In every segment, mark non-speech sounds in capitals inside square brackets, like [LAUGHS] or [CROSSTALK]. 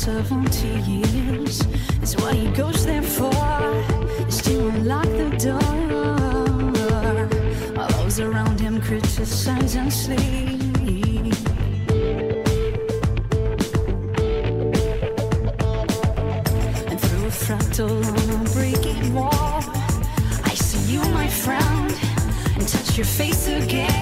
decides after 70 years is what he goes there for is to unlock the door. While those around him criticize and sleep. And through a fractal breaking wall, I see you, my friend, and touch your face again.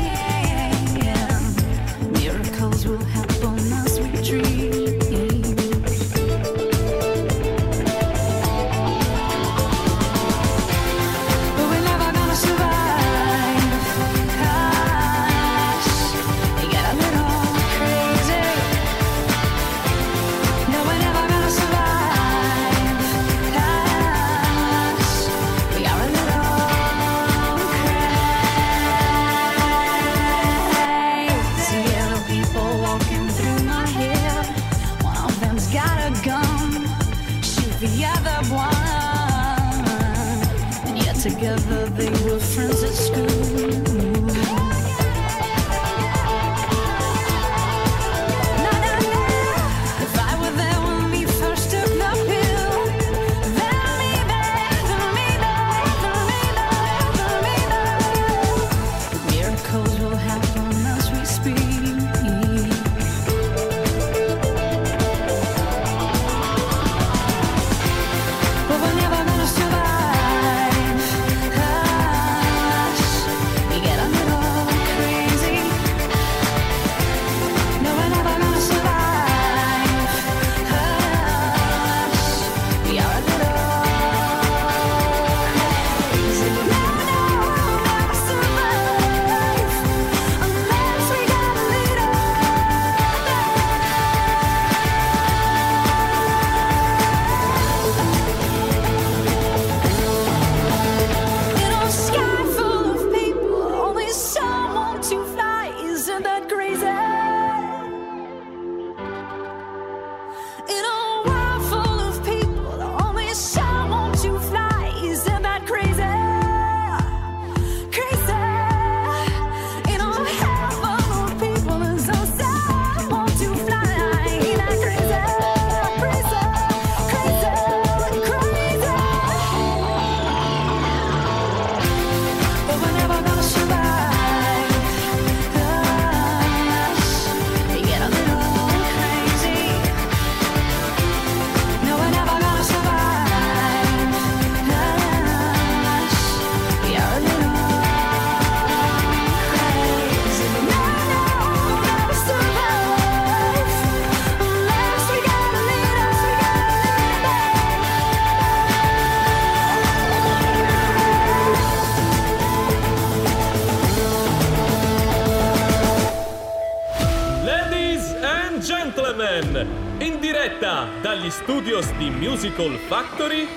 Gentlemen, in diretta dagli studios di Musical Factory,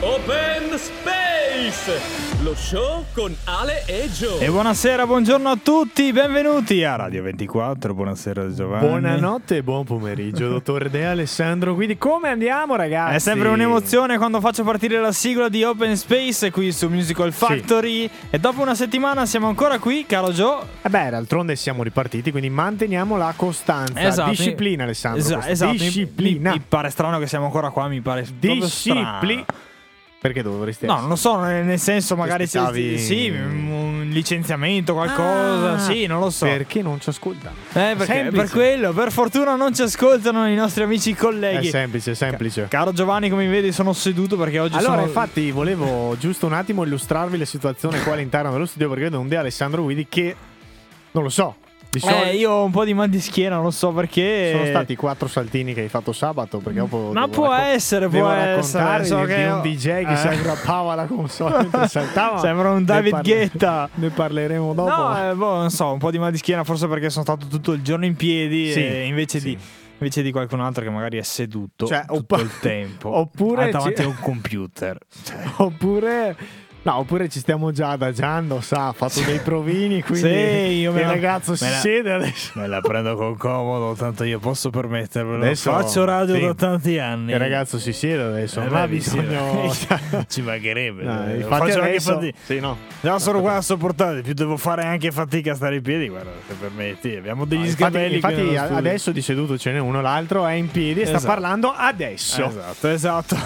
Open Space, lo show con Ale e Joe. E buonasera, buongiorno a tutti, benvenuti a Radio 24. Buonasera Giovanni. Buonanotte e buon pomeriggio, [LAUGHS] dottor De Alessandro. Quindi come andiamo, ragazzi? È sempre un'emozione quando faccio partire la sigla di Open Space qui su Musical Factory. E dopo una settimana siamo ancora qui, caro Joe. Eh beh, d'altronde siamo ripartiti, quindi manteniamo la costanza. Esatto. Disciplina, Alessandro. Esatto. Mi- Disciplina. Mi, mi pare strano che siamo ancora qua, mi pare. Disciplina. Perché dovresti No, non lo so, nel senso magari se, aspettavi- sì, un licenziamento, qualcosa, Ah, sì, non lo so. Perché non ci ascolta? Eh, perché Semplice. per quello, per fortuna non ci ascoltano i nostri amici È colleghi. semplice, semplice. Caro Giovanni, come mi vedi, sono seduto perché oggi Allora, sono infatti, volevo giusto un attimo illustrarvi la situazione qua all'interno dello studio perché vedo un De Alessandro Guidi che non lo so. Eh, io ho un po' di mal di schiena, non so perché. sono stati quattro saltini che hai fatto sabato. Perché dopo Ma può raccon- essere, può essere. So di, che un DJ che si Eh. aggrappava alla console [LAUGHS] saltava. Sembra un Ne David parla- Guetta. Ne parleremo dopo. No, eh, boh, non so, un po' di mal di schiena, forse perché sono stato tutto il giorno in piedi Sì, e invece, sì. di, invece di qualcun altro che magari è seduto Cioè, tutto oppo- il tempo [LAUGHS] oppure davanti a un computer. Cioè, [LAUGHS] Oppure No, oppure ci stiamo già adagiando, sa, ha fatto dei provini, [LAUGHS] quindi Sì, io me il la- ragazzo si la- siede adesso. Me la prendo con comodo, tanto io posso permettermelo. Adesso- Faccio radio sì. da tanti anni. Il ragazzo si siede adesso, Eh, non ha bisogno... [LAUGHS] Ci mancherebbe. No, eh, infatti faccio anche adesso- fatica. Sì, no. Già sono qua a sopportare, più devo fare anche fatica a stare in piedi. Guarda, se permetti, abbiamo degli Infatti, sgabelli. infatti studio. adesso di seduto ce n'è uno, l'altro è in piedi e sta Esatto. parlando adesso. Esatto, esatto.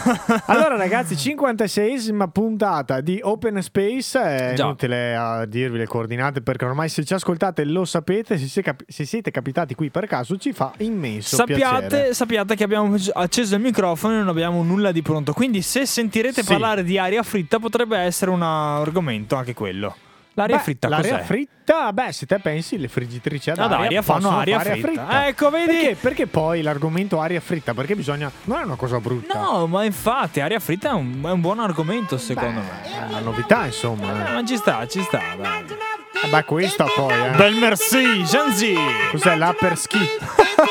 Allora [LAUGHS] ragazzi, 56esima puntata di Open Space, è Già. inutile a dirvi le coordinate perché ormai se ci ascoltate lo sapete, se, siete capitati qui per caso ci fa immenso piacere. sappiate, sappiate che abbiamo acceso il microfono e non abbiamo nulla di pronto. Quindi, se sentirete Sì. parlare di aria fritta, potrebbe essere un argomento anche quello. L'aria Beh, fritta l'aria cos'è? fritta, beh, se te pensi, le friggitrici ad, Ad aria fanno possono aria fare fritta. Ecco, vedi? Perché, perché poi l'argomento aria fritta? Perché bisogna. Non è una cosa brutta. No, ma infatti, aria fritta è un, è un buon argomento, secondo me. È una novità, insomma. Eh, Ma ci sta, ci sta, dai. eh. Beh, questa poi, eh. Bel merci, Janzi. Cos'è l'upper ski? [LAUGHS] [LAUGHS]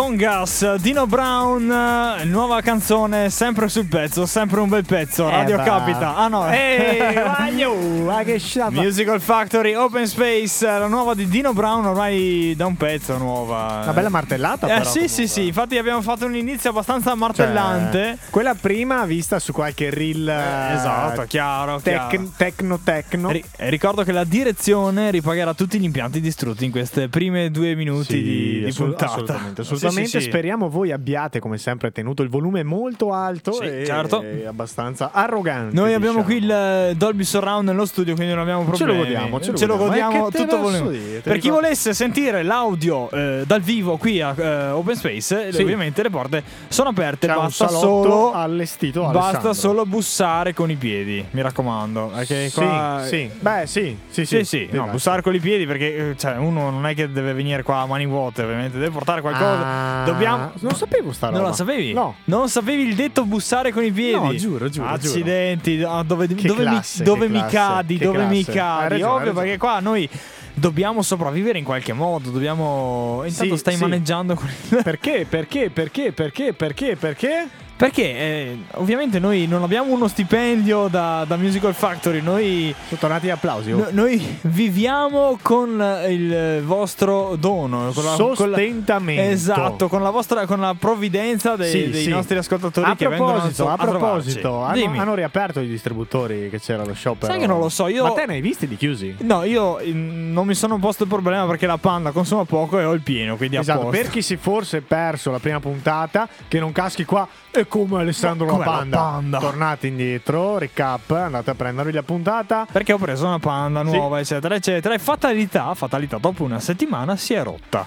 Congas, Dino Brown, eh, nuova canzone, sempre sul pezzo, sempre un bel pezzo. Radio beh. Capita. Ah no, [LAUGHS] Ehi, ma che sciapa. Musical Factory, Open Space, la nuova di Dino Brown ormai da un pezzo nuova. Una bella martellata, Eh però. sì, sì, sì, infatti abbiamo fatto un inizio abbastanza Cioè, martellante. quella prima vista su qualche reel. eh, esatto, chiaro, tec- chiaro. Tecno, tecno. Ri- ricordo che la direzione ripagherà tutti gli impianti distrutti in queste prime due minuti Sì, di, di assolut- puntata. Assolutamente, Sì, assolutamente. sì, sì. Speriamo voi abbiate, come sempre, tenuto il volume molto alto Sì, e certo. abbastanza arrogante. Noi abbiamo diciamo. qui il eh, Dolby Surround nello studio, quindi non abbiamo Ce problemi. lo godiamo, ce lo godiamo godiamo. Eh, te tutto volume. dire? Per chi volesse sentire l'audio eh, dal vivo qui a eh, Open Space, Sì. ovviamente le porte sono aperte. C'è basta solo allestito Basta Alessandro. solo bussare con i piedi, mi raccomando. Sì, qua... sì. Beh, sì, sì, Sì, sì. no, bussare con i piedi perché eh, cioè, uno non è che deve venire qua a mani vuote, ovviamente, deve portare qualcosa. Ah, Dobbiamo. Non sapevo sta roba. Non la sapevi? No. Non sapevi il detto bussare con i piedi? No, giuro, giuro, Accidenti, ah, dove, dove classe, mi, dove mi cadi? che Dove mi classe. Hai cadi? ragione, Ovvio, perché qua noi dobbiamo sopravvivere in qualche modo. Dobbiamo. Intanto Sì, stai sì. maneggiando Perché? Perché? Perché? Perché? Perché? Perché? Perché eh, ovviamente noi non abbiamo uno stipendio da, da Musical Factory, noi, Sono tornati gli applausi. oh. no- noi viviamo con il vostro dono, con la, con la- Sostentamento. Esatto, con la vostra con la provvidenza dei, Sì, dei sì. nostri ascoltatori A che vengono proposito, a, a trovarci. proposito, hanno, Dimmi. hanno riaperto i distributori che c'era lo shop. Sai che non lo so, io- Ma te ne hai visti di chiusi? No, io mm, non mi sono posto il problema perché la panda consuma poco e ho il pieno, quindi a Esatto, posto. per chi si fosse perso la prima puntata, che non caschi qua, è come Alessandro Ma la com'è la panda. Panda? Tornate indietro, recap, andate a prendervi la puntata. Perché ho preso una panda nuova, eccetera, eccetera. E fatalità, fatalità, dopo una settimana si è rotta.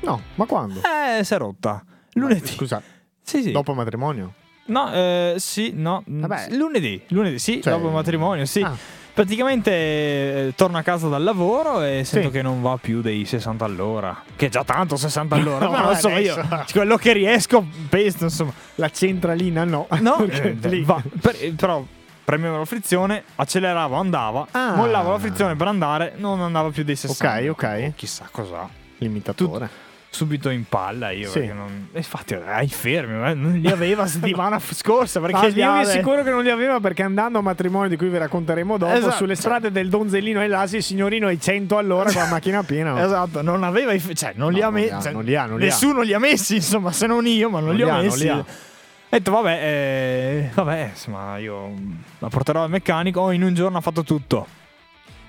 No, ma quando? Eh, si è rotta. Lunedì. Scusa, Sì, sì. dopo il matrimonio? No, eh, sì, no. Vabbè. Lunedì, lunedì, sì, Cioè- dopo il matrimonio, sì. Ah. Praticamente eh, torno a casa dal lavoro e sento Sì. che non va più dei 60 all'ora. Che è già tanto 60 [LAUGHS] all'ora. No, però insomma io adesso. [LAUGHS] quello che riesco, pesto, insomma. La centralina no. No, Perché [LAUGHS] eh, lì- va. Per- però premevo la frizione, acceleravo, andava, Ah. mollavo la frizione per andare, non andava più dei 60. Ok, ok. Chissà cos'ha. L'imitatore. Subito in palla io. Sì. non... e Infatti, ai fermi, eh, non li aveva [LAUGHS] settimana scorsa. Perché Ah, li io vi ave- assicuro che non li aveva perché andando a matrimonio di cui vi racconteremo dopo, Esatto. sulle strade del Donzellino e l'Asi, il signorino ai 100 all'ora con la macchina piena. [LAUGHS] Esatto, non aveva i cioè non li ha non li messi. cioè, non li ha, non li ha. nessuno li ha messi, insomma, se non io, ma non, li ho li ha, non messi. li ha. Ho detto, vabbè, eh, vabbè, insomma, io la porterò al meccanico. Oh, in un giorno ha fatto tutto.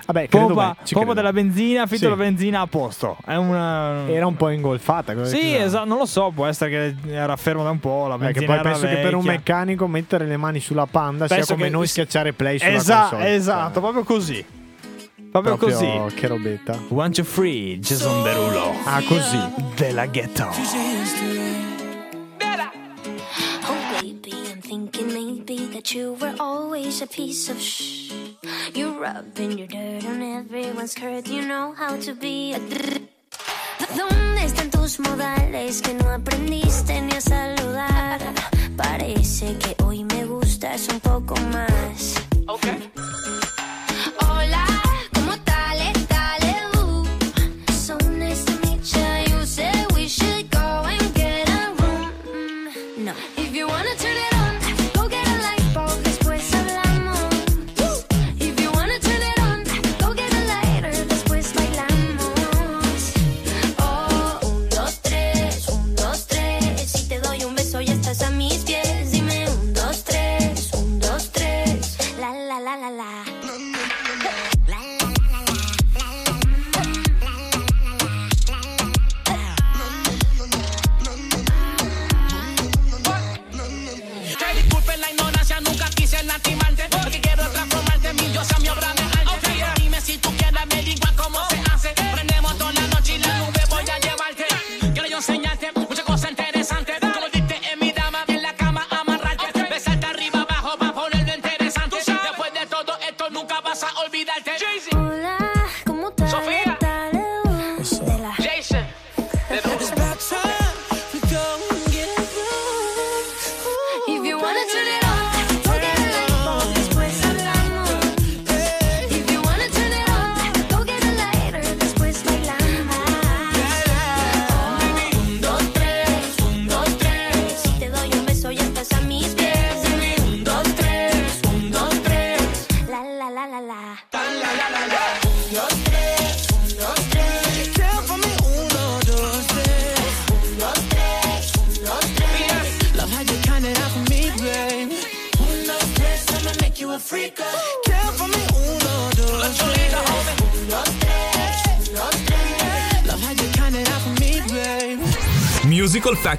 Vabbè, Pompa, pompa della benzina, fitto Sì. della benzina a posto. È una. Era un po' ingolfata. cosa Sì, esatto, non lo so, può essere che era fermo da un po', la Eh, benzina che poi era penso che per un vecchia. meccanico mettere le mani sulla panda Penso sia come che- noi schiacciare play sulla Esa- console. Esatto, proprio così. Proprio, proprio così. Che robetta. One to free, Jason Derulo. Ah, così. Della ghetto. Thinking maybe that you were always a piece of shh. You're rubbing your dirt on everyone's skirt. You know how to be a. ¿Dónde están tus modales que no aprendiste ni a saludar? Parece que hoy me gustas un poco más. Hola,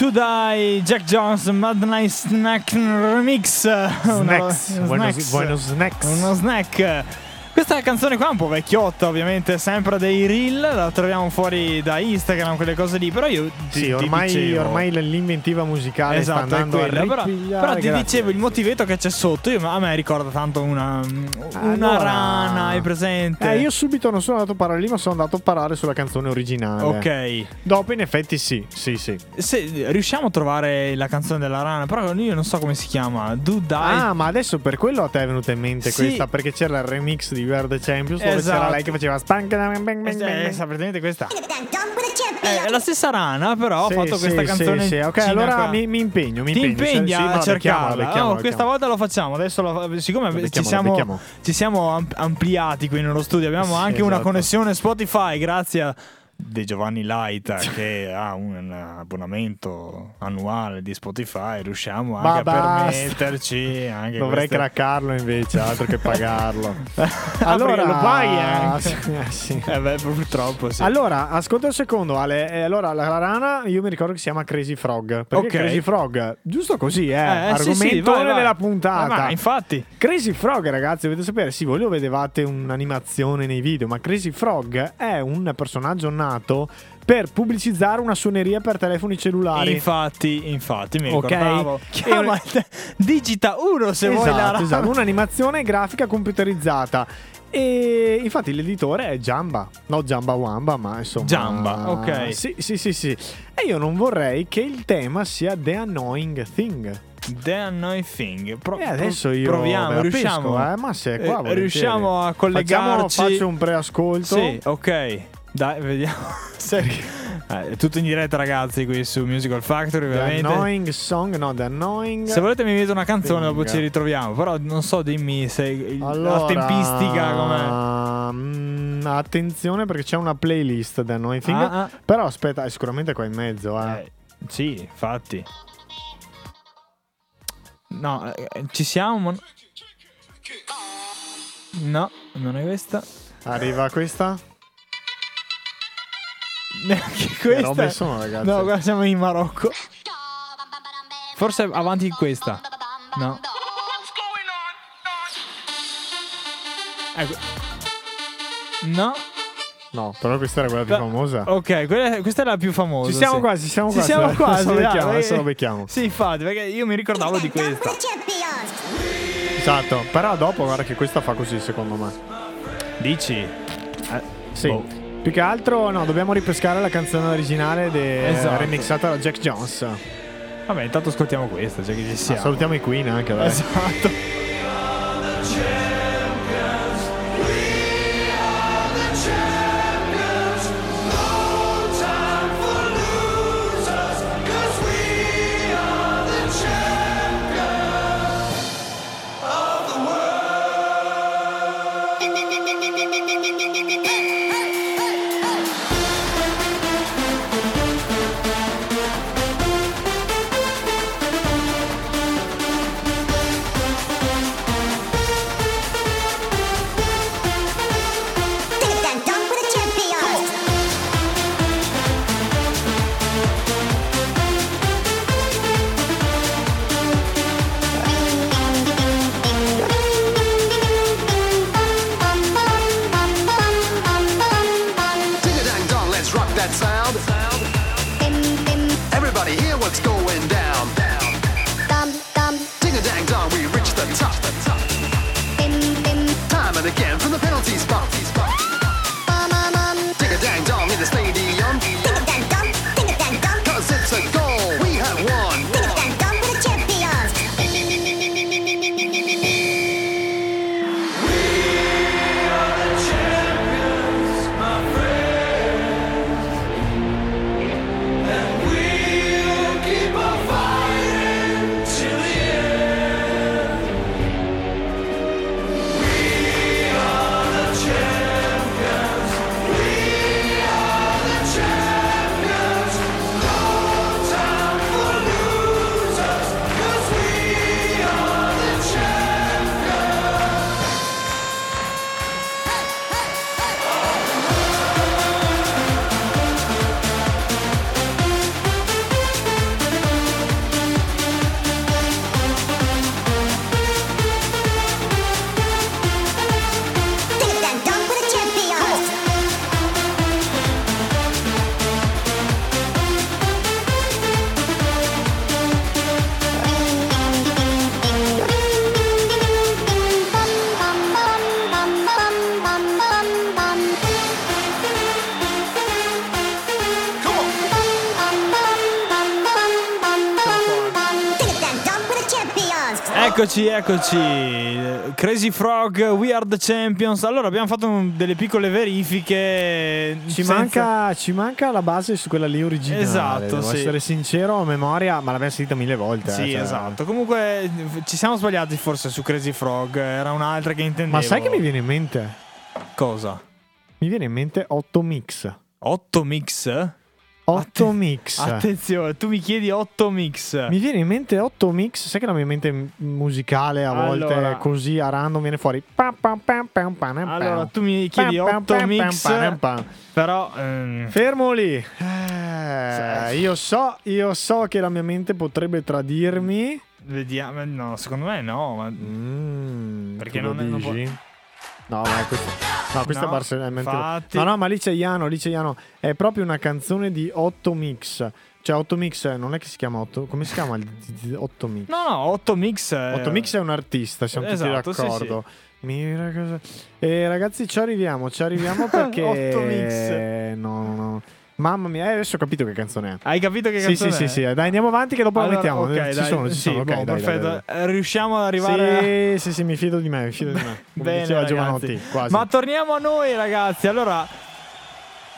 To Die Jack Jones Mad Night Snack Remix [LAUGHS] Uno- Snacks. Buenos, snacks. buenos snacks. Uno snack questa canzone qua è un po' vecchiotta ovviamente sempre dei reel la troviamo fuori da Instagram quelle cose lì però io ti, Sì, ti ormai, dicevo- ormai l'inventiva musicale Esatto, sta è andando quella. a Però, però ti grazie. dicevo il motivetto che c'è sotto. Io, a me ricorda tanto una, una Allora- rana, hai presente? Eh, io subito non sono andato a parare lì, ma sono andato a parare sulla canzone originale. Ok. Dopo, in effetti, sì, sì, sì. Se riusciamo a trovare la canzone della rana, però io non so come si chiama. Do Die. Ah, ma adesso per quello a te è venuta in mente Sì. questa, perché c'era il remix di Are the Champions, dove Esatto. c'era lei che faceva spank sa, praticamente questa. Eh, è la stessa rana, però Sì, ha fatto sì, questa canzone. sì. Ok, allora mi, mi impegno, mi Ti impegno. impegni a cercarla. becchiamo, la becchiamo, Oh, questa becchiamo. volta lo facciamo. Adesso lo- siccome La ci siamo, ci siamo am- ampliati qui nello studio, abbiamo Sì, anche una esatto. connessione Spotify grazie a De Giovanni Light [LAUGHS] che ha un abbonamento annuale di Spotify. Riusciamo Ma anche a permetterci anche Dovrei queste- craccarlo invece, altro che pagarlo. [LAUGHS] [LAUGHS] Ah, perché lo paghi anche. sì, eh, sì. Eh beh, purtroppo sì. Allora, ascolta un secondo, Ale. Eh, allora, la rana, io mi ricordo che si chiama Crazy Frog. Perché Ok. Crazy Frog, giusto così, eh. Eh, sì, sì, Argomentone vai, vai. della puntata. Eh, ma infatti. Crazy Frog, ragazzi, dovete sapere, sì, voi lo vedevate un'animazione nei video, ma Crazy Frog è un personaggio nato per pubblicizzare una suoneria per telefoni cellulari. Infatti, infatti, mi Ok. ricordavo. [LAUGHS] Chiama Digita 1 se vuoi la esatto, esatto, un'animazione grafica computerizzata. E infatti l'editore è Jamba, no Jamba Wamba, ma insomma. Jamba, ok. Sì, sì, sì, sì. E io non vorrei che il tema sia The Annoying Thing. The Annoying Thing. Pro- E adesso io proviamo, riusciamo. pesco, eh, ma se qua Eh, riusciamo a Facciamo, collegarci. faccio un preascolto. Sì, ok. Dai, vediamo. [LAUGHS] Se- Eh, è tutto in diretta, ragazzi, qui su Musical Factory, The ovviamente. Annoying Song, no, The Annoying. Se volete mi invito una canzone, dopo ci ritroviamo. Però non so, dimmi se Allora, la tempistica com'è. mm, attenzione perché c'è una playlist The Annoying Thing. Ah, ah. Però aspetta, è sicuramente qua in mezzo. Eh. Eh, sì, infatti. No, eh, ci siamo. No, non è questa. Arriva questa. Neanche Che questa. robe sono, ragazzi? No, guarda, siamo in Marocco. Forse avanti in questa. No. Ecco. No. No, però questa era quella più famosa. Ok, quella- questa è la più famosa. Ci siamo sì. quasi, ci siamo Ci quasi. siamo [LAUGHS] Adesso quasi. lo dai, becchiamo, adesso perché- lo becchiamo. Sì, infatti, perché io mi ricordavo di questa. Esatto, però dopo guarda che questa fa così secondo me. Dici? Eh, Sì. boh. Più che altro no, dobbiamo ripescare la canzone originale de- Esatto. remixata da Jack Jones. Vabbè, intanto ascoltiamo questa, cioè che ci Ah, siamo. salutiamo i Queen anche, dai. Esatto. Eccoci, eccoci. Crazy Frog, We Are the Champions. Allora, abbiamo fatto un- delle piccole verifiche. Ci, senza- manca, ci manca la base su quella lì originale. Esatto, Devo sì. essere sincero, a memoria, ma l'abbiamo sentita mille volte. eh, Sì, cioè. esatto. Comunque, ci siamo sbagliati forse su Crazy Frog. Era un'altra che intendevo. Ma sai che mi viene in mente? Cosa? Mi viene in mente 8 mix. 8 mix? 8 Atten- mix. Attenzione, tu mi chiedi 8 mix. Mi viene in mente 8 mix, sai che la mia mente musicale a volte Allora. così a random viene fuori. Allora, tu mi chiedi Pam, pam, 8 pam, mix. Però. ehm, Fermo lì. Eh, io so, io so che la mia mente potrebbe tradirmi. vediamo. No, secondo me no. Ma... Mm, Perché non non può-? No, ma è questa, no, questa No, è Barcellona. No, no, ma lì c'è Iano, lì c'è Iano. È proprio una canzone di 8 mix. Cioè, 8 mix non è che si chiama 8. Come si chiama il 8 mix? No, no, 8 mix. è- 8 mix è un artista, siamo Esatto, tutti sì, d'accordo. Mira cosa- E ragazzi, ci arriviamo, ci arriviamo [LAUGHS] perché. 8 mix. No, no, no. Mamma mia, eh, adesso ho capito che canzone è. Hai capito che Sì, canzone sì, sì, è? sì. Dai, andiamo avanti che dopo Allora, la mettiamo. ok, ci dai, sono, ci sì, sono. Ok, boh, dai, perfetto. dai, dai. Eh, Riusciamo ad arrivare. Sì, sì, sì, mi fido di me, mi fido di me. [LAUGHS] Bene. Giovanotti, quasi. Ma torniamo a noi, ragazzi. Allora,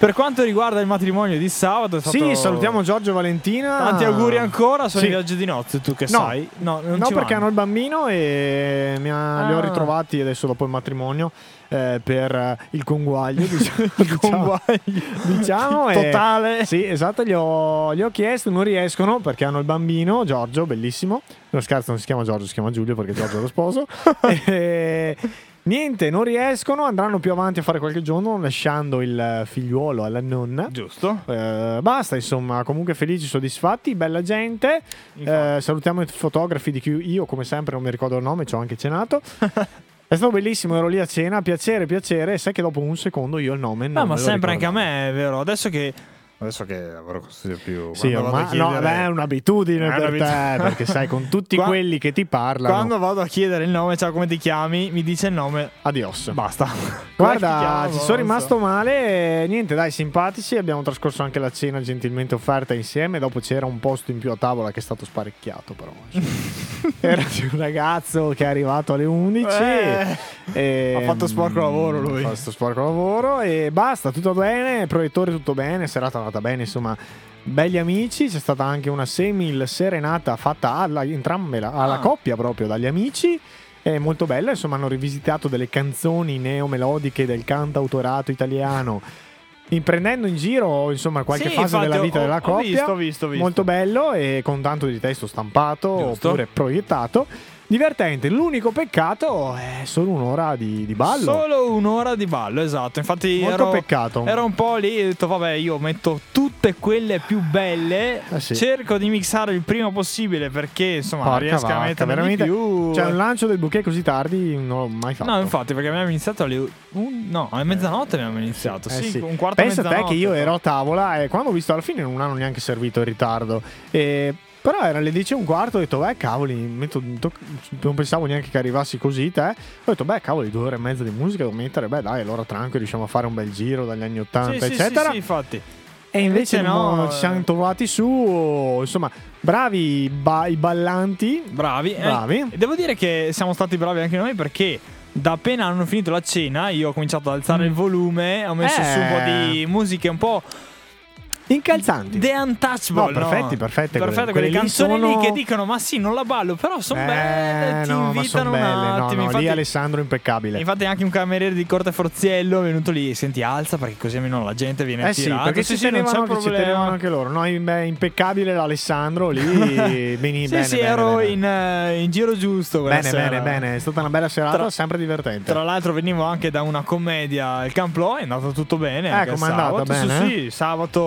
Per quanto riguarda il matrimonio di sabato. Sì, salutiamo Giorgio e Valentina. Tanti auguri ancora. Sono Sì. in viaggio di nozze, tu che No. sai? No, non No, perché vanno. hanno il bambino e ha- li ho Ah. ritrovati adesso dopo il matrimonio eh, per eh, il conguaglio. [LAUGHS] [LAUGHS] Diciamo, il conguaglio. diciamo [LAUGHS] e- Totale. sì, esatto. Gli ho, gli ho chiesto, non riescono perché hanno il bambino, Giorgio, bellissimo. No, scherzo, non si chiama Giorgio, si chiama Giulio perché Giorgio è lo sposo. e, niente, non riescono. Andranno più avanti a fare qualche giorno lasciando il figliuolo alla nonna. Giusto. Eh, basta, insomma, comunque felici, soddisfatti, bella gente. Eh, salutiamo i fotografi di cui io, come sempre, non mi ricordo il nome, ci ho anche cenato. [LAUGHS] È stato bellissimo, ero lì a cena, piacere, piacere. Sai che dopo un secondo io il nome non No, ma sempre anche a ricordo. me, è vero. Adesso che. Adesso che avrò così più. Sì, quando vado a ormai, no, beh, è un'abitudine È per te, un'abitudine. perché sai, con tutti [LAUGHS] Qua- quelli che ti parlano. Quando vado a chiedere il nome, ciao, come ti chiami? Mi dice il nome. Adios. Basta. Guarda, ci sono rimasto male. e Niente, dai, simpatici. Abbiamo trascorso anche la cena gentilmente offerta insieme. Dopo c'era un posto in più a tavola che è stato sparecchiato, però. [LAUGHS] Era di un ragazzo che è arrivato alle 11. Eh, e- ha fatto sporco lavoro lui. Ha fatto sporco lavoro e basta, tutto bene. Proiettore tutto bene. Serata andata bene, insomma. Belli amici, c'è stata anche una semil serenata fatta alla, entrambe la- alla Ah. coppia proprio dagli amici. È molto bella, insomma, hanno rivisitato delle canzoni neomelodiche del cantautorato italiano. Prendendo in giro insomma qualche Sì, fase infatti, della vita ho- della ho coppia, visto, ho visto, ho visto. molto bello e con tanto di testo stampato Giusto. oppure proiettato. Divertente, l'unico peccato è solo un'ora di, di ballo. Solo un'ora di ballo, esatto. Infatti, Molto ero, peccato. ero un po' lì e ho detto, vabbè, io metto tutte quelle più belle. Eh sì. Cerco di mixare il prima possibile perché, insomma, Porca riesco a vacca, mettere veramente. più. Cioè, un lancio del bouquet così tardi non l'ho mai fatto. No, infatti, perché abbiamo iniziato alle. un- no, a mezzanotte abbiamo iniziato. Eh sì, sì. un quarto Pensa a te che io ero a tavola e quando ho visto alla fine non hanno neanche servito il ritardo. E- però era le 10 e un quarto, ho detto, beh, cavoli, metto- to- non pensavo neanche che arrivassi così, te. Ho detto, beh, cavoli, due ore e mezza di musica devo mettere, beh, dai, allora tranquillo, riusciamo a fare un bel giro dagli anni 80, Sì, sì, sì, eccetera. sì, infatti. E invece, Invece no, ci siamo eh. trovati su, insomma, bravi i ba- i ballanti. Bravi. eh, Bravi. e devo dire che siamo stati bravi anche noi perché. Da appena hanno finito la cena, io ho cominciato ad alzare il volume, ho messo. Eh. su un po' di musiche un po' Incalzanti. The Untouchable. No, perfetti, perfette quelle. Perfette, quelle, Quelle lì canzoni lì sono- che dicono: Ma sì, non la ballo, però sono Eh, belle. Ti no, invitano sono un belle. No, attimo. no, infatti, lì Alessandro impeccabile. infatti, anche un cameriere di Corte Forziello è venuto lì. Senti, alza perché così almeno la gente viene Eh sì, attirata. perché Sì, ci sì, non tenevano, c'è anche, ci tenevano anche loro. No, beh, impeccabile l'Alessandro lì. [LAUGHS] bene, Sì, bene, sì, bene, ero bene. In, eh, in giro giusto. Bene, sera. bene, bene. È stata una bella serata, Tra- sempre divertente. Tra l'altro venivo anche da una commedia Il Camplo, è andato tutto bene. Eh, anche il com'è andata? Sì, Bene? Sì, sabato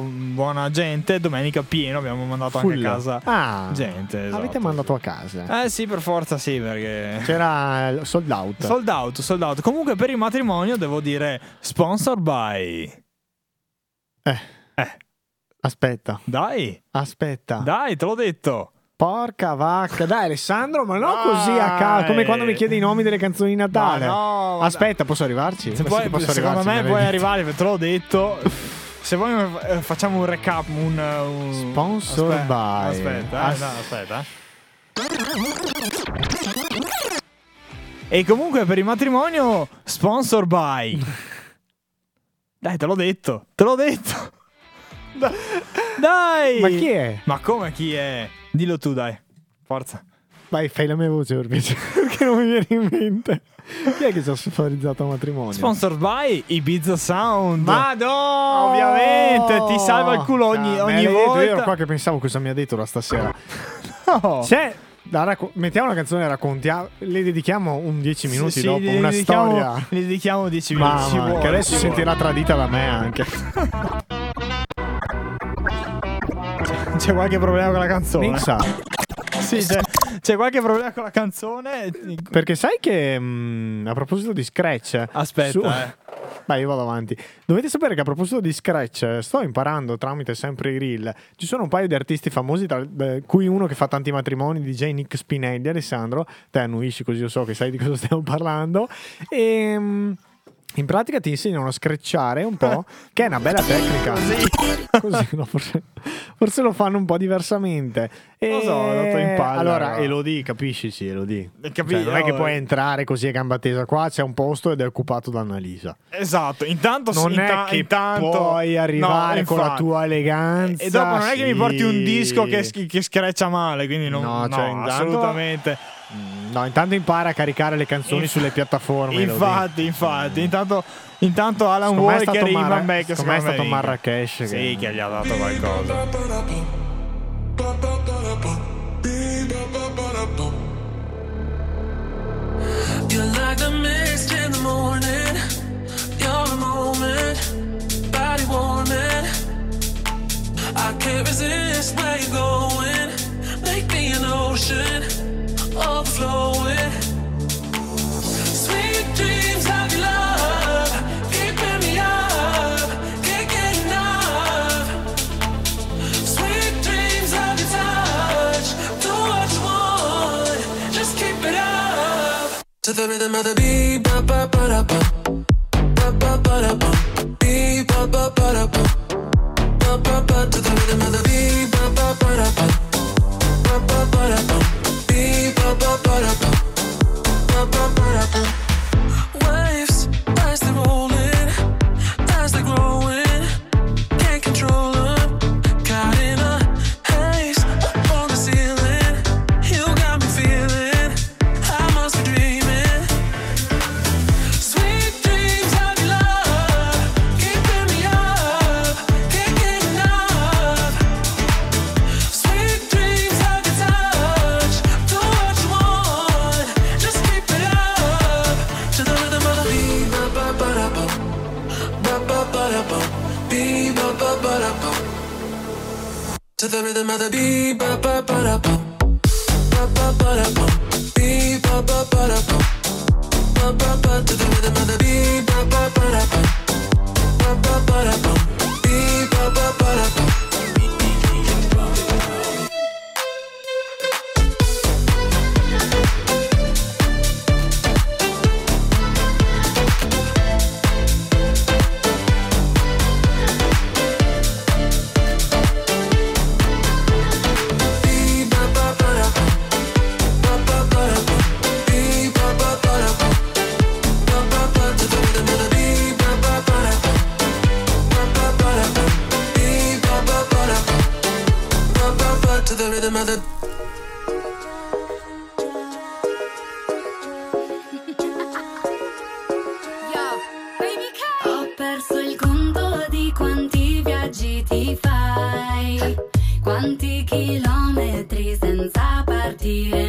buona gente, domenica pieno, abbiamo mandato anche Full. a casa Ah, gente. Avete esatto. mandato a casa. Eh sì, per forza sì, perché... C'era sold out. Sold out, sold out. Comunque per il matrimonio devo dire sponsor by. Eh. Eh. Aspetta, Dai, aspetta. dai, te l'ho detto. Porca vacca. Dai, Alessandro, ma non così a caso. Come quando mi chiedi i nomi delle canzoni di Natale. No, ma Aspetta, posso arrivarci? Se poi, posso secondo arrivarci, me puoi arrivare, te l'ho detto. Se vuoi eh, facciamo un recap, un... un- Sponsor aspetta, by. Aspetta, eh, As- no, aspetta. E comunque per il matrimonio, sponsor by. [LAUGHS] Dai, te l'ho detto, te l'ho detto. [LAUGHS] Dai! Ma chi è? Ma come chi è? Dillo tu, dai. Forza. Vai, fai la mia voce per piacere, perché non mi viene in mente. Chi è che ci ha sponsorizzato a matrimonio? Sponsor by Ibiza Sound. Madonna! Ovviamente, ti salva il culo ogni- Ah, ogni volta. Io ero qua che pensavo cosa mi ha detto da stasera. [LAUGHS] No. C'è racco- mettiamo una canzone e raccontiamo. Le dedichiamo un 10 minuti Sì, dopo, gli una storia. Gli dedichiamo 10 minuti. Mamma, vuole, che adesso si sentirà tradita da me anche. C'è qualche problema con la canzone? Mixa. Sì, c'è, c'è qualche problema con la canzone. Perché sai che mm, a proposito di Scratch, Aspetta, su- eh. Vai, io vado avanti. Dovete sapere che a proposito di Scratch, sto imparando tramite sempre i reel. Ci sono un paio di artisti famosi, tra cui uno che fa tanti matrimoni, DJ Nick Spinelli, Alessandro. Te annuisci così io so che sai di cosa stiamo parlando. E. mm, In pratica ti insegnano a screcciare un po', [LAUGHS] che è una bella tecnica. Così, no, forse, forse lo fanno un po' diversamente. E... Lo so, ho dato in palla, Allora, allora. Elodie, capisci? Sì, Elodie. Capi- Cioè, non è che puoi eh. entrare così a gamba tesa. Qua c'è un posto ed è occupato da Annalisa. Esatto, intanto Non è inta- che intanto, puoi arrivare No, con la tua eleganza. E dopo non è che mi porti un disco che, che screccia male, quindi non, No, no, cioè, intanto- assolutamente. Mm, No, intanto impara a caricare le canzoni Inf- sulle piattaforme. Infatti, infatti, intanto, intanto Alan Secondo me è Walker e Marra- Iman Beck secondo me è stato. Marrakesh che- Sì, che gli ha dato qualcosa. You're like the mist in the morning. You're a moment, body warming. I can't resist where you're going. Make me an ocean, overflowing. Sweet dreams of your love, keeping me up, can't get enough. Sweet dreams of your touch, do what you want, just keep it up. To the rhythm of the beat, ba ba ba da ba, ba ba ba da ba, beat ba ba ba da ba, ba ba ba. To the rhythm of the beat, ba ba ba da ba, ba ba ba da ba, ba ba ba da ba, ba quanti chilometri senza partire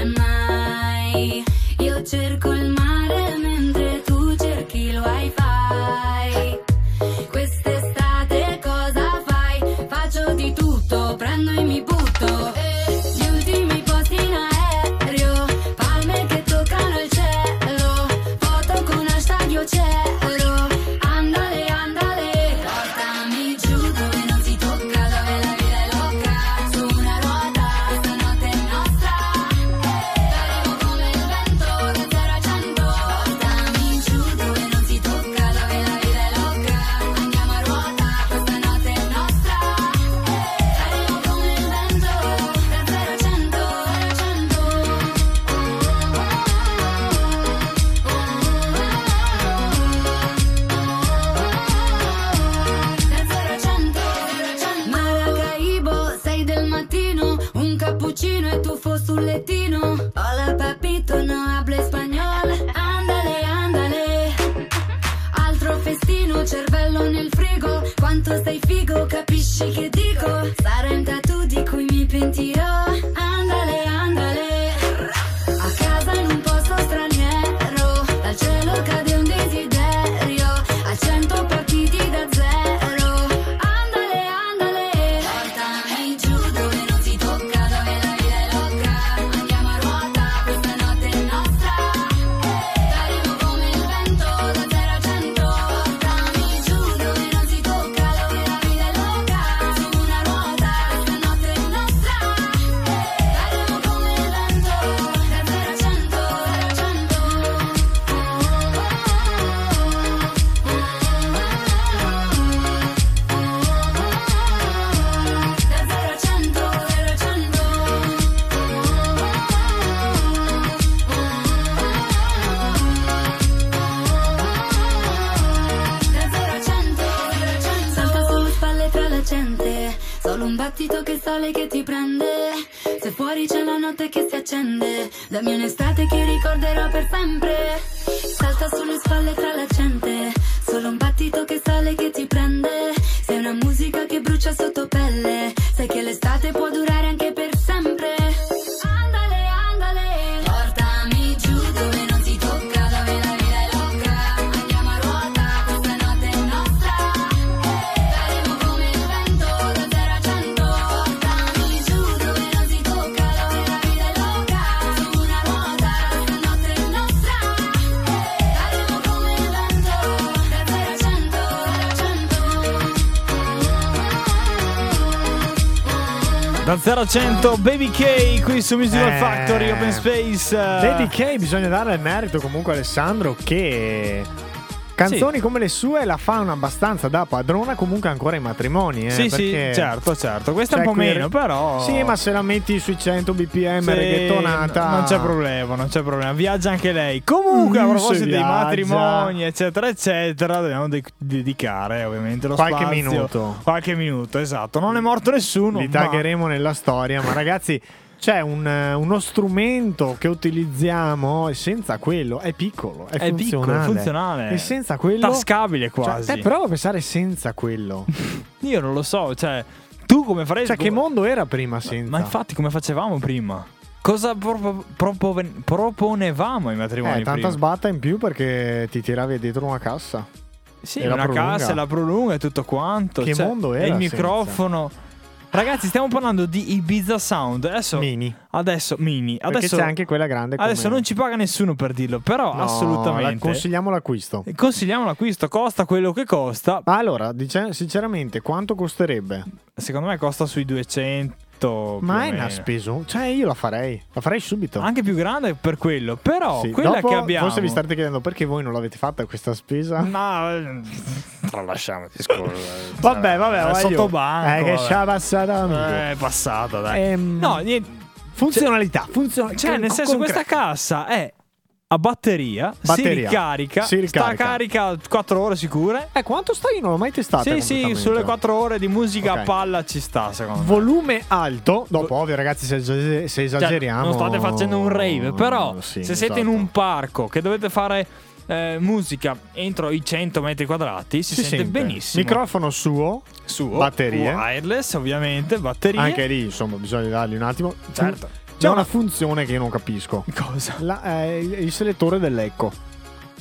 Dammi un'estate che ricorderò per sempre. 100, Baby K qui su Musical Eh. Factory Open Space. Baby K bisogna dare il merito comunque a Alessandro che canzoni come le sue la fanno abbastanza da padrona comunque ancora ai matrimoni. Eh, Sì, sì, certo, certo. Questa è un po' meno, però. Sì, ma se la metti sui 100 bpm Sì, reggaetonata Non c'è problema, non c'è problema. Viaggia anche lei. Comunque, a Mm, proposito se dei matrimoni, eccetera, eccetera, dobbiamo de- dedicare ovviamente lo Qualche spazio. minuto. Qualche minuto, esatto. Non è morto nessuno. Li ma- taggeremo nella storia, ma ragazzi [LAUGHS] c'è un, eh, uno strumento che utilizziamo e senza quello è piccolo, è, È piccolo, funzionale. è funzionale. E senza quello Tascabile Cioè, quasi. te prova a pensare senza quello. [LAUGHS] Io non lo so, cioè, tu come faresti? cioè, che mondo era prima senza? Ma infatti, come facevamo prima? Cosa propo- propoven- proponevamo ai matrimoni? eh, tanta prima? sbatta in più perché ti tiravi dietro una cassa. Sì, e una prolunga. cassa, la prolunga e tutto quanto. Che cioè, mondo e era il senza? microfono. Ragazzi, stiamo parlando di Ibiza Sound. Adesso, Mini. adesso mini. Perché Adesso, c'è anche quella grande come... adesso non ci paga nessuno per dirlo, però No, assolutamente. la- consigliamo l'acquisto. Consigliamo l'acquisto, costa quello che costa. Allora, dice- sinceramente, quanto costerebbe? Secondo me costa sui 200. Più Ma è una spesa? Cioè, io la farei. La farei subito. Anche più grande per quello. Però Sì, quella dopo che abbiamo. Forse vi state chiedendo perché voi non l'avete fatta questa spesa? No, tralasciamo il discorso. [LAUGHS] Vabbè, vabbè, sotto banco. Eh, che vabbè. c'ha passata. Eh, È passata, dai. Ehm, no, niente. Funzionalità, funziona- Cioè, nel senso, concreto. questa cassa è a batteria, si Batteria. ricarica, Si ricarica. sta carica 4 ore sicure. Eh, quanto stai? Io non l'ho mai testata. Sì, sì, sulle 4 ore di musica Ok. a palla ci sta, secondo me. Volume alto. Dopo, ovvio, ragazzi, se, se Cioè, esageriamo. non state facendo un rave, però Sì, se siete in esatto. un parco che dovete fare eh, musica entro i 100 metri quadrati, si, Si sente, sente. benissimo. Microfono suo, Suo, batterie. wireless, ovviamente, batterie. Anche lì, insomma, bisogna dargli un attimo. Certo. C'è una funzione che io non capisco. Cosa? La- eh, il selettore dell'eco.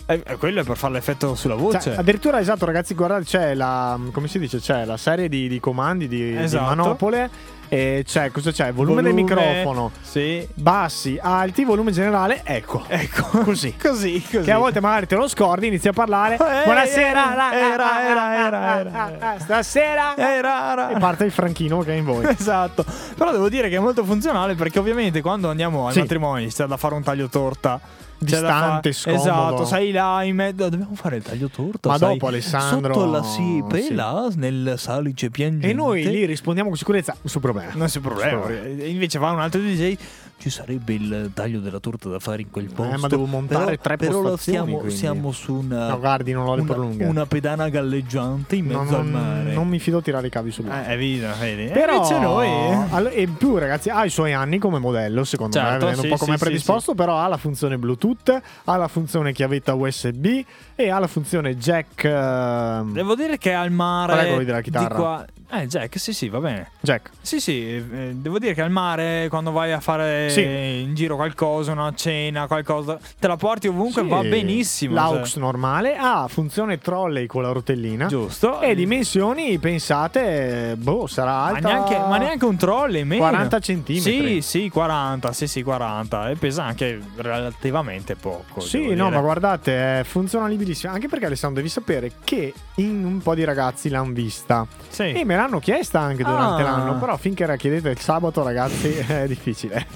Eh, eh, quello è per fare l'effetto sulla voce. Cioè, addirittura, esatto, ragazzi, guardate, c'è la. come si dice? C'è la serie di, di comandi di, di Esatto. manopole. E c'è cosa c'è? Volume, del microfono, Sì. bassi, alti, volume generale. Ecco. Ecco. Così. [LAUGHS] Così, così. Che a volte magari te lo scordi, inizi a parlare. Eh, Buonasera, era, era, era, era, era, Stasera. Era, era. E parte il franchino che è in voi. [LAUGHS] Esatto, però devo dire che è molto funzionale perché ovviamente quando andiamo ai Sì. matrimoni c'è da fare un taglio torta Distante, fa- scomodo. Esatto, sei là in mezzo, dobbiamo fare il taglio torta. Ma sai, dopo, Alessandro, Sotto la siepe, sì. là nel salice piangente. E noi lì rispondiamo con sicurezza. Nessun problema. Non c'è problema. Invece va un altro DJ. Ci sarebbe il taglio della torta da fare in quel posto. Eh, ma devo montare però, tre però la postazioni, siamo, su una, No, guardi, una, una pedana galleggiante in mezzo Non, al mare. non mi fido a tirare i cavi su. Eh, è vero, vedi. E Però, invece noi. allo- e in più, ragazzi, ha i suoi anni come modello, secondo me, Certo, vedendo sì, un po' come sì, predisposto, però ha la funzione Bluetooth, ha la funzione chiavetta USB e ha la funzione jack. ehm, Devo dire che al mare. Qual è quello della di chitarra? qua- Eh, Jack, sì, sì, va bene. jack. Sì, sì, eh, devo dire che al mare, quando vai a fare Sì. in giro qualcosa, una cena, qualcosa, te la porti ovunque, Sì. va benissimo. L'aux cioè. normale ha funzione trolley con la rotellina. Giusto. E dimensioni, pensate, boh, sarà Ma alta. neanche, ma neanche un trolley, meno. 40 centimetri. Sì, sì, 40, sì, sì, 40. E pesa anche relativamente poco. Sì, no, dire. ma guardate, è funzionabilissima. Anche perché Alessandro devi sapere che in un po' di ragazzi l'hanno vista. Sì. E me l'hanno chiesta anche durante Ah. l'anno. Però finché la chiedete il sabato, ragazzi, [LAUGHS] è difficile.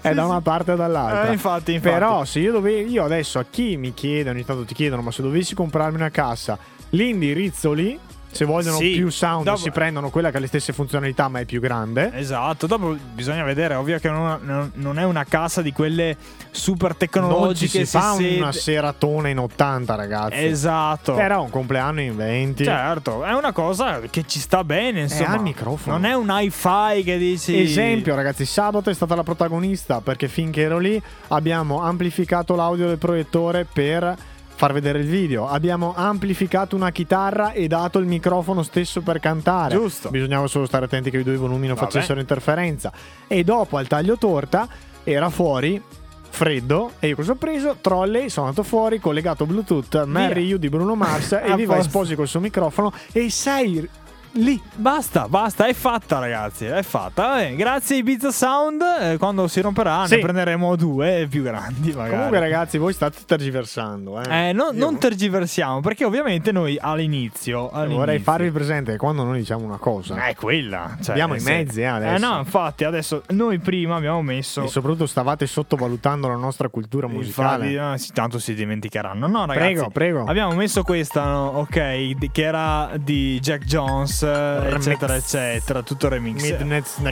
È da una parte o dall'altra. Eh, infatti, infatti. Però se io, dove, io adesso a chi mi chiede, ogni tanto ti chiedono, ma se dovessi comprarmi una cassa, l'indirizzo lì, Se vogliono Sì, più sound, dopo- si prendono quella che ha le stesse funzionalità, ma è più grande. Esatto, dopo bisogna vedere, ovvio che non, non- non è una cassa di quelle super Non tecnologiche. si fa si una seratona in 80, ragazzi. Esatto. Era un compleanno in 20. Certo, è una cosa che ci sta bene, insomma. al microfono. Non è un hi-fi che dici... Esempio, ragazzi, sabato è stata la protagonista perché finché ero lì abbiamo amplificato l'audio del proiettore per far vedere il video. Abbiamo amplificato una chitarra e dato il microfono stesso per cantare. Giusto. Bisognava solo stare attenti che i due volumi non Vabbè. facessero interferenza. E dopo al taglio torta era fuori freddo e io cosa ho preso? Trolley, sono andato fuori, collegato Bluetooth, Marry You di Bruno Mars [LAUGHS] e viva posto. Esposi col suo microfono e sei lì. Basta, basta, è fatta ragazzi, è fatta. Vabbè, grazie Ibiza Sound, eh, quando si romperà Sì. ne prenderemo due più grandi magari. Comunque ragazzi, voi state tergiversando, eh. Eh, no- non tergiversiamo, perché ovviamente noi all'inizio... all'inizio Vorrei farvi presente che quando noi diciamo una cosa, È quella. Cioè, Abbiamo i mezzi, eh, adesso. Eh no, infatti adesso noi prima abbiamo messo... e soprattutto stavate sottovalutando la nostra cultura musicale. Infatti, eh, tanto si dimenticheranno. No, ragazzi. Prego, prego. Abbiamo messo questa, no? ok, che era di Jack Jones, eh, Remix. eccetera, eccetera. Tutto remix.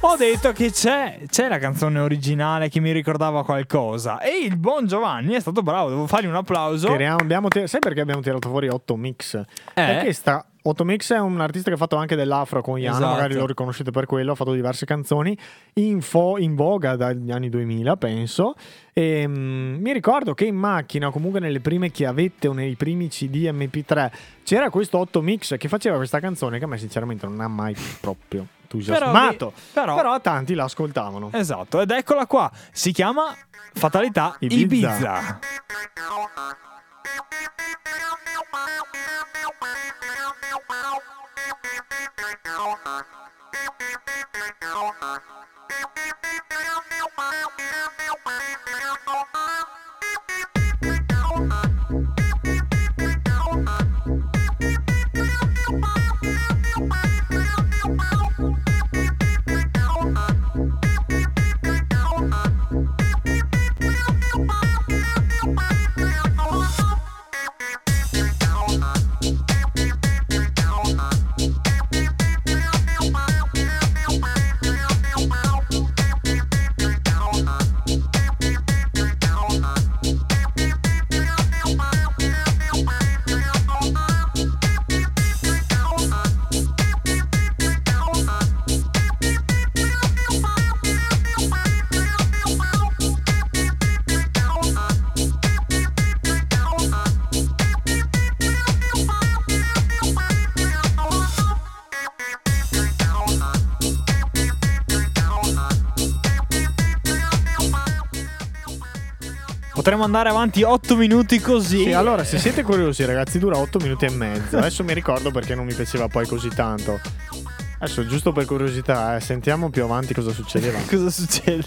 Ho detto che c'è, c'è la canzone originale che mi ricordava qualcosa. E il buon Giovanni è stato bravo. Devo fargli un applauso. Tiriamo- abbiamo sai perché abbiamo tirato fuori 8 mix? Perché sta 8 Mix è un artista che ha fatto anche dell'afro con Iano, Esatto. magari lo riconoscete per quello, ha fatto diverse canzoni in, fo- in voga dagli anni 2000, penso. E, mm, mi ricordo che in macchina, comunque nelle prime chiavette o nei primi CD MP3, c'era questo 8 Mix che faceva questa canzone che a me sinceramente non ha mai proprio entusiasmato. Però- Però, a tanti la ascoltavano. Esatto, ed eccola qua. Si chiama Fatalità Ibiza. Ibiza. Potremmo andare avanti 8 minuti così. Sì, allora, se siete curiosi, ragazzi, dura 8 minuti e mezzo. Adesso mi ricordo perché non mi piaceva poi così tanto. Adesso, giusto per curiosità, eh, sentiamo più avanti cosa succedeva. [LAUGHS] Cosa succede?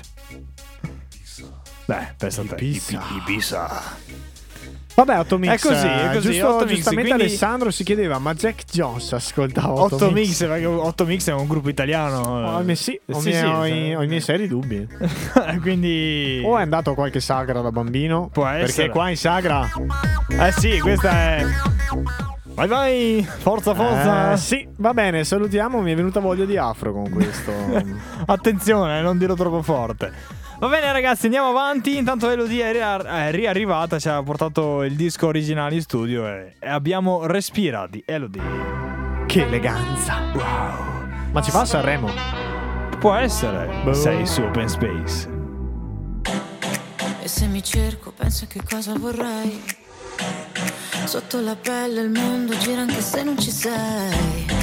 Beh, pensa a te. Ibiza. Ibi- Ibiza. Vabbè, 8 mix. È così, è eh, così, Giusto, 8 mix, giustamente quindi- Alessandro si chiedeva, ma Jack Jones ascoltava 8, 8 mix, perché 8 mix è un gruppo italiano. Oh, eh, sì, ho, Sì, mie- sì, ho i, ho i miei seri dubbi. [LAUGHS] Quindi. O è andato a qualche sagra da bambino. Può Perché essere. qua in sagra. Eh sì, questa è. Vai, vai! Forza, forza! Eh, sì, va bene, salutiamo. Mi è venuta voglia di afro con questo. [LAUGHS] Attenzione, non dirlo troppo forte. Va bene, ragazzi, andiamo avanti. Intanto Elodie è, ria- è riarrivata, ci ha portato il disco originale in studio e, abbiamo Respira di Elodie. che eleganza. Wow. Ma ci fa a Sanremo? Può essere. Boh. Sei su Open Space. E se mi cerco, penso che cosa vorrei. Sotto la pelle il mondo gira anche se non ci sei.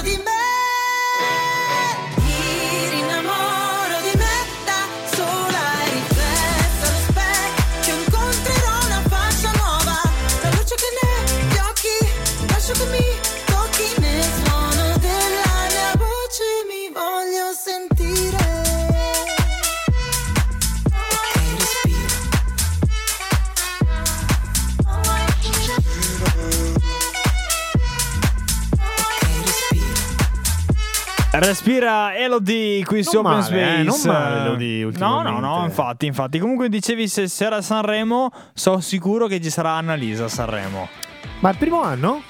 Respira Elodie qui su Non Open male, eh, Space. non male Elodie No, ultimamente. no, no, infatti, infatti. Comunque dicevi se sarà Sanremo, sono sicuro che ci sarà Annalisa a Sanremo. Ma il primo anno?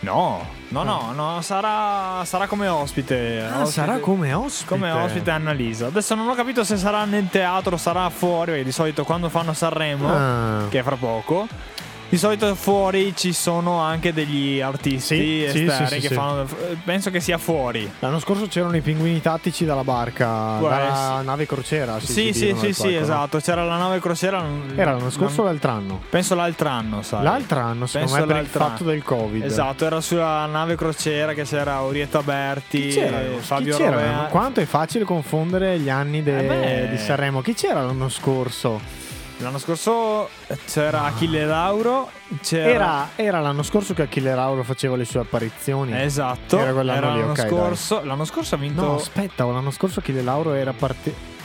No, no, no, no, sarà, sarà come ospite. Ah, ospite- sarà come ospite. Come ospite Annalisa. Adesso non ho capito se sarà nel teatro, sarà fuori, perché di solito quando fanno Sanremo, Ah. che è fra poco, di solito fuori ci sono anche degli artisti Sì, esterni sì, sì, che fanno. Penso che sia fuori. L'anno scorso c'erano i pinguini tattici dalla barca, Può dalla nave crociera. Sì, sì, sì, sì, palco, no? esatto. C'era la nave crociera. Era l'anno scorso o l'altro anno? Penso l'altro anno, sai. L'altro anno, secondo Penso me, per il fatto del Covid. Esatto, era sulla nave crociera che c'era Orietta Berti, Chi c'era? Fabio Chi c'era? Quanto è facile confondere gli anni de- Eh beh. di Sanremo. Chi c'era l'anno scorso? L'anno scorso c'era Achille Lauro. C'era... Era, era l'anno scorso che Achille Lauro faceva le sue apparizioni. Esatto. Era quell'anno lì, l'anno ok, dai. scorso. L'anno scorso ha vinto. No, aspetta, l'anno scorso Achille Lauro era parte...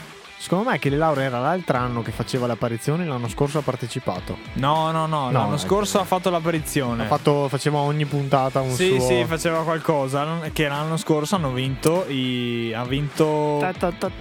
Secondo me Achille Lauro era l'altro anno che faceva le apparizioni, l'anno scorso ha partecipato. No, no, no. No, l'anno ecco. scorso ha fatto l'apparizione. Ha fatto, faceva ogni puntata un Sì, suo... sì, faceva qualcosa. Che l'anno scorso hanno vinto. I... Ha vinto.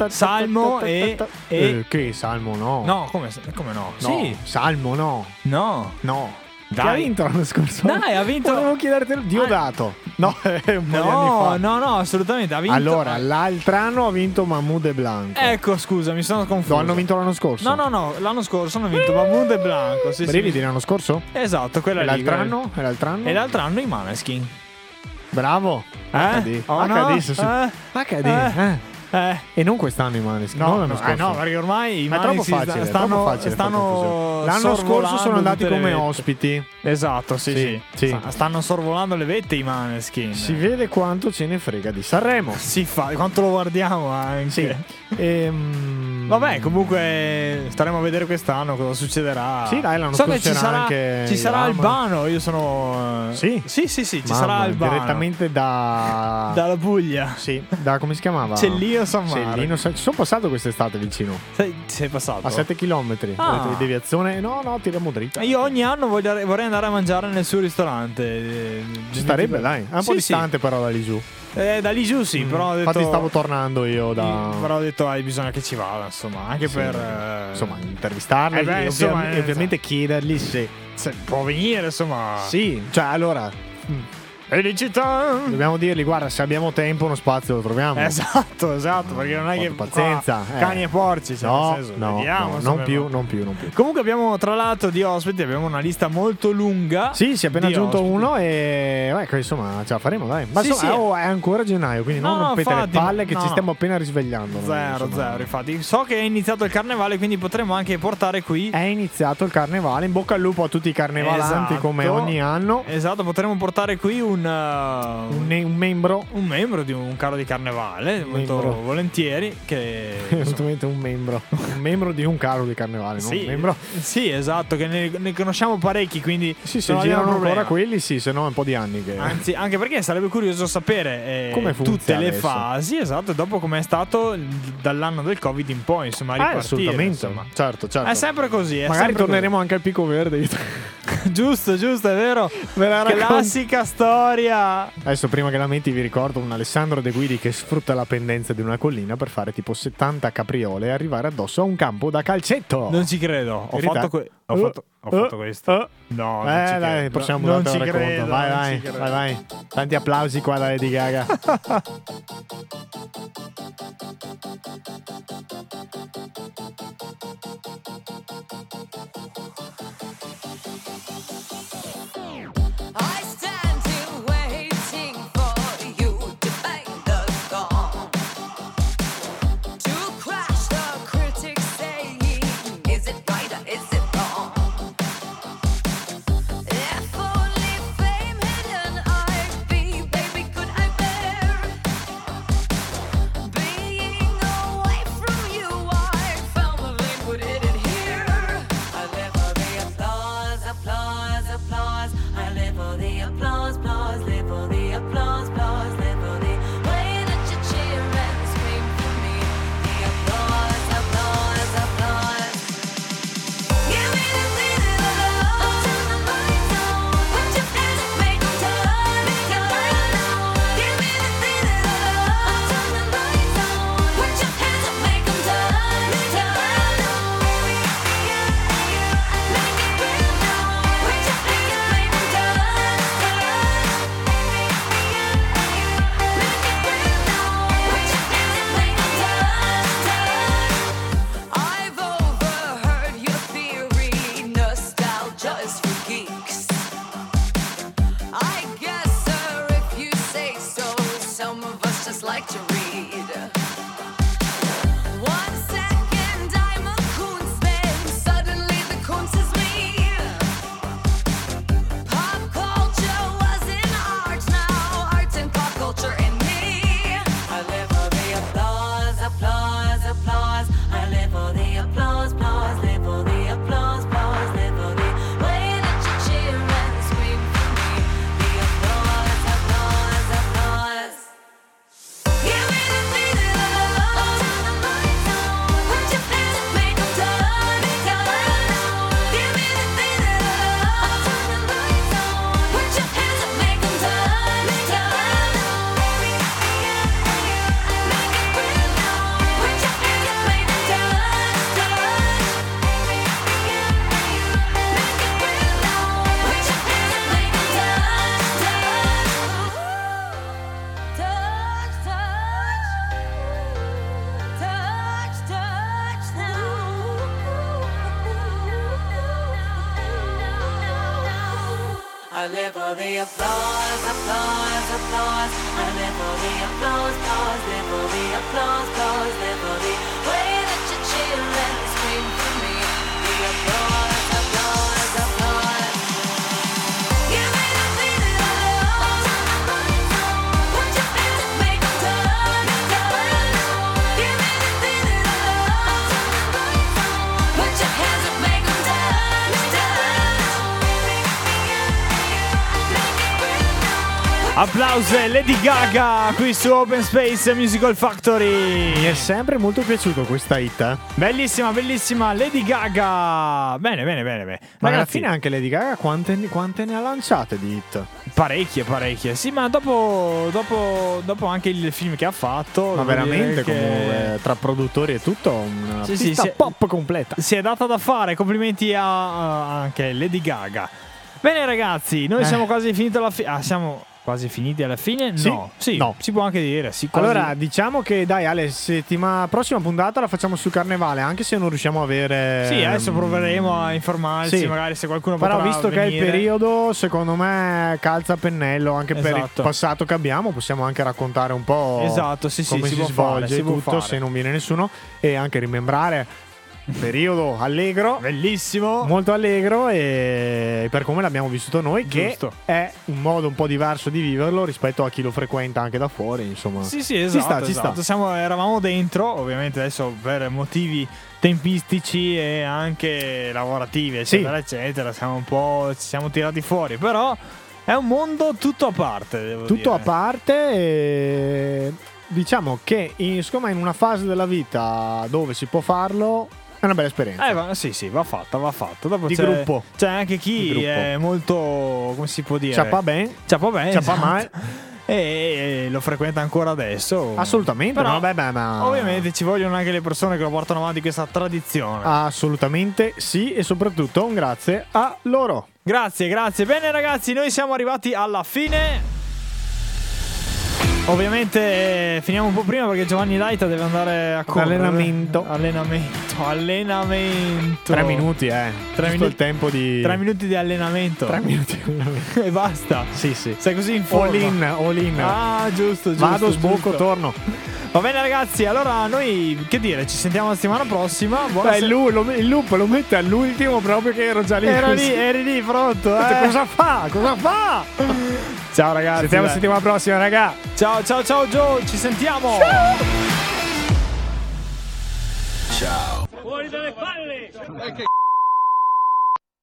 Salmo e. e- Eh, che Salmo no. No, come, come no? No, Sì. Salmo no. No. No. Dai. Ha vinto l'anno scorso? Dai, ha vinto- Volevo chiedertelo. Diodato. No, è [LAUGHS] un po' di anni No, fa. no, no, assolutamente. Ha vinto. Allora, l'altro anno ha vinto Mahmoud e Blanco. Ecco, scusa, mi sono confuso. Lo hanno vinto l'anno scorso. No, no, no, l'anno scorso hanno vinto Mahmoud e Blanco. Sì, Brividi sì. l'anno scorso? Esatto, quella E lì. l'altro anno? E l'altro anno? E l'altro anno i Maneskin. Bravo. Eh? HD. Oh, no? HD, su- su- Eh? HD. Eh? Eh. E non quest'anno i Maneskin. No, non l'anno no, scorso. eh, no, perché ormai i Ma troppo Maneskin facile, stanno, troppo facile stanno confusione. L'anno scorso sono andati come ospiti. Esatto, sì, Sì, sì. sì. Sta- Stanno sorvolando le vette i Maneskin. Si vede quanto ce ne frega di Sanremo. [LAUGHS] Si fa, quanto lo guardiamo anche. Sì. Ehm, Vabbè, comunque staremo a vedere quest'anno cosa succederà. Sì, dai, l'anno so scorso ci sarà, anche ci sarà. Albano. Io sono. Sì? Sì, sì, sì, ci Mamma, sarà Albano. Direttamente da... Dalla Puglia. Sì, da come si chiamava? Cellino San San- Ci sono passato quest'estate vicino. Sei, sei passato? A 7 km. Ah. Di deviazione. No, no, tiriamo dritta. Io ogni anno voglio- vorrei andare a mangiare nel suo ristorante. Ci starebbe, dai. È un Sì, po' sì. distante però da lì giù. Eh, da lì giù sì, però ho detto... Infatti stavo tornando io da... Però ho detto, hai bisogno che ci vada, insomma, anche Sì. per... eh, Insomma, intervistarli Eh beh, e, insomma, ovvia- eh, e ovviamente chiedergli se... se può venire, insomma... Sì, cioè allora... Felicità! Dobbiamo dirgli, guarda, se abbiamo tempo uno spazio lo troviamo. Esatto, esatto, perché non è che... Pazienza, qua eh. Cani e porci, cioè, No, senso, no, vediamo, no, non più, non più, non più. Comunque abbiamo, tra l'altro, di ospiti, abbiamo una lista molto lunga. Sì, si è appena aggiunto ospiti. uno e ecco, insomma, ce la faremo, dai. Ma Sì, insomma, sì. oh, è ancora gennaio, quindi non No, no, rompete infatti, le palle che no. ci stiamo appena risvegliando. Zero, insomma. zero, infatti. So che è iniziato il carnevale, quindi potremo anche portare qui... È iniziato il carnevale, in bocca al lupo a tutti i carnevalanti Esatto. come ogni anno. Esatto, potremmo portare qui un, uh, Un, un membro, un membro di un carro di carnevale, molto membro. volentieri, che [LAUGHS] insomma, un membro. Membro. Un membro di un carro di carnevale, Sì, membro. sì, esatto, che ne, ne conosciamo parecchi, quindi Sì, se girano ancora quelli, sì, se no è un po' di anni che. Anzi, anche perché sarebbe curioso sapere eh, tutte le adesso. fasi, esatto, e dopo com'è stato dall'anno del Covid in poi, insomma, Ah, assolutamente. insomma. Certo, certo. È sempre così. È Magari sempre torneremo anche al picco verde. così. [LAUGHS] [LAUGHS] giusto, giusto, è vero. Ve la racconto. Classica storia. Adesso, prima che la metti, vi ricordo un Alessandro De Guidi che sfrutta la pendenza di una collina per fare tipo 70 capriole e arrivare addosso a un campo da calcetto. Non ci credo. Ho Verità? fatto, que- ho Uh, fatto, ho uh, fatto questo. uh. No, non eh, ci dai, credo. prossima non ci lo racconto. credo. Vai, non vai, ci credo. vai, vai. Tanti applausi qua da Lady Gaga. I stand Applause Lady Gaga qui su Open Space Musical Factory. Mi è sempre molto piaciuto questa hit. eh. Bellissima, bellissima Lady Gaga. Bene, bene, bene. bene. Ma alla Ragazzi, fine anche Lady Gaga quante, quante ne ha lanciate di hit? parecchie, parecchie. Sì, ma dopo, dopo, dopo anche il film che ha fatto. Ma devo dire veramente che comunque tra produttori e tutto una Sì, sì, pista sì. pop completa. Si è data da fare. Complimenti a, a- anche Lady Gaga. Bene, ragazzi, noi Eh. siamo quasi finiti alla fine. Ah, siamo quasi finiti alla fine? Sì? No, sì, No. si può anche dire. Sì, quasi- Allora, diciamo che dai, Ale, settimana prossima puntata la facciamo sul carnevale, anche se non riusciamo a avere. Sì, adesso ehm, proveremo a informarci, sì. magari se qualcuno Però visto che è il venire. periodo, secondo me calza a pennello anche per il Esatto. passato che abbiamo, possiamo anche raccontare un po' Esatto, sì, sì, come si si, può svolge fare, si tutto se non viene nessuno e anche rimembrare periodo allegro. Bellissimo. Molto allegro e per come l'abbiamo vissuto noi, che Giusto. è un modo un po' diverso di viverlo rispetto a chi lo frequenta anche da fuori. Insomma, Sì, sì, Ci esatto. sta, ci esatto. sta. Siamo- eravamo dentro, ovviamente adesso per motivi tempistici e anche lavorativi, eccetera, eccetera. Siamo un po'. ci siamo tirati fuori. Però è un mondo tutto a parte. Tutto dire. a parte, e diciamo che in, siccome in una fase della vita dove si può farlo, è una bella esperienza. Eh, va- sì, sì, va fatta, va fatta. Dopo Di c'è, gruppo. C'è anche chi è molto. come si può dire? Ciappa ben, Ciappa bene. ciappa esatto. male. E, e lo frequenta ancora adesso. Assolutamente, Però, no, beh, beh, ma- Ovviamente ci vogliono anche le persone che lo portano avanti questa tradizione. Assolutamente sì, e soprattutto un grazie a loro. Grazie, grazie. Bene ragazzi, noi siamo arrivati alla fine. Ovviamente eh, finiamo un po' prima perché Giovanni Laita deve andare a correre. Allenamento. Allenamento. Allenamento. Tre minuti, eh. Tre minuti- il tempo di. Tre minuti di allenamento. Tre minuti di allenamento. [LAUGHS] e basta. Sì, sì. Sei così in forma. All in, all in. Ah, giusto, giusto. Vado, sbocco, giusto. torno. Va bene ragazzi, allora noi che dire, ci sentiamo la settimana prossima. Buona Beh, se- il, lu- lo- il loop lo mette all'ultimo proprio che ero già lì. Ero lì, [LAUGHS] eri lì pronto. Eh. Cosa fa? Cosa fa? Ciao ragazzi. Sentiamo dai. settimana prossima, raga. Ciao ciao ciao Joe, ci sentiamo. Fuori dalle palle!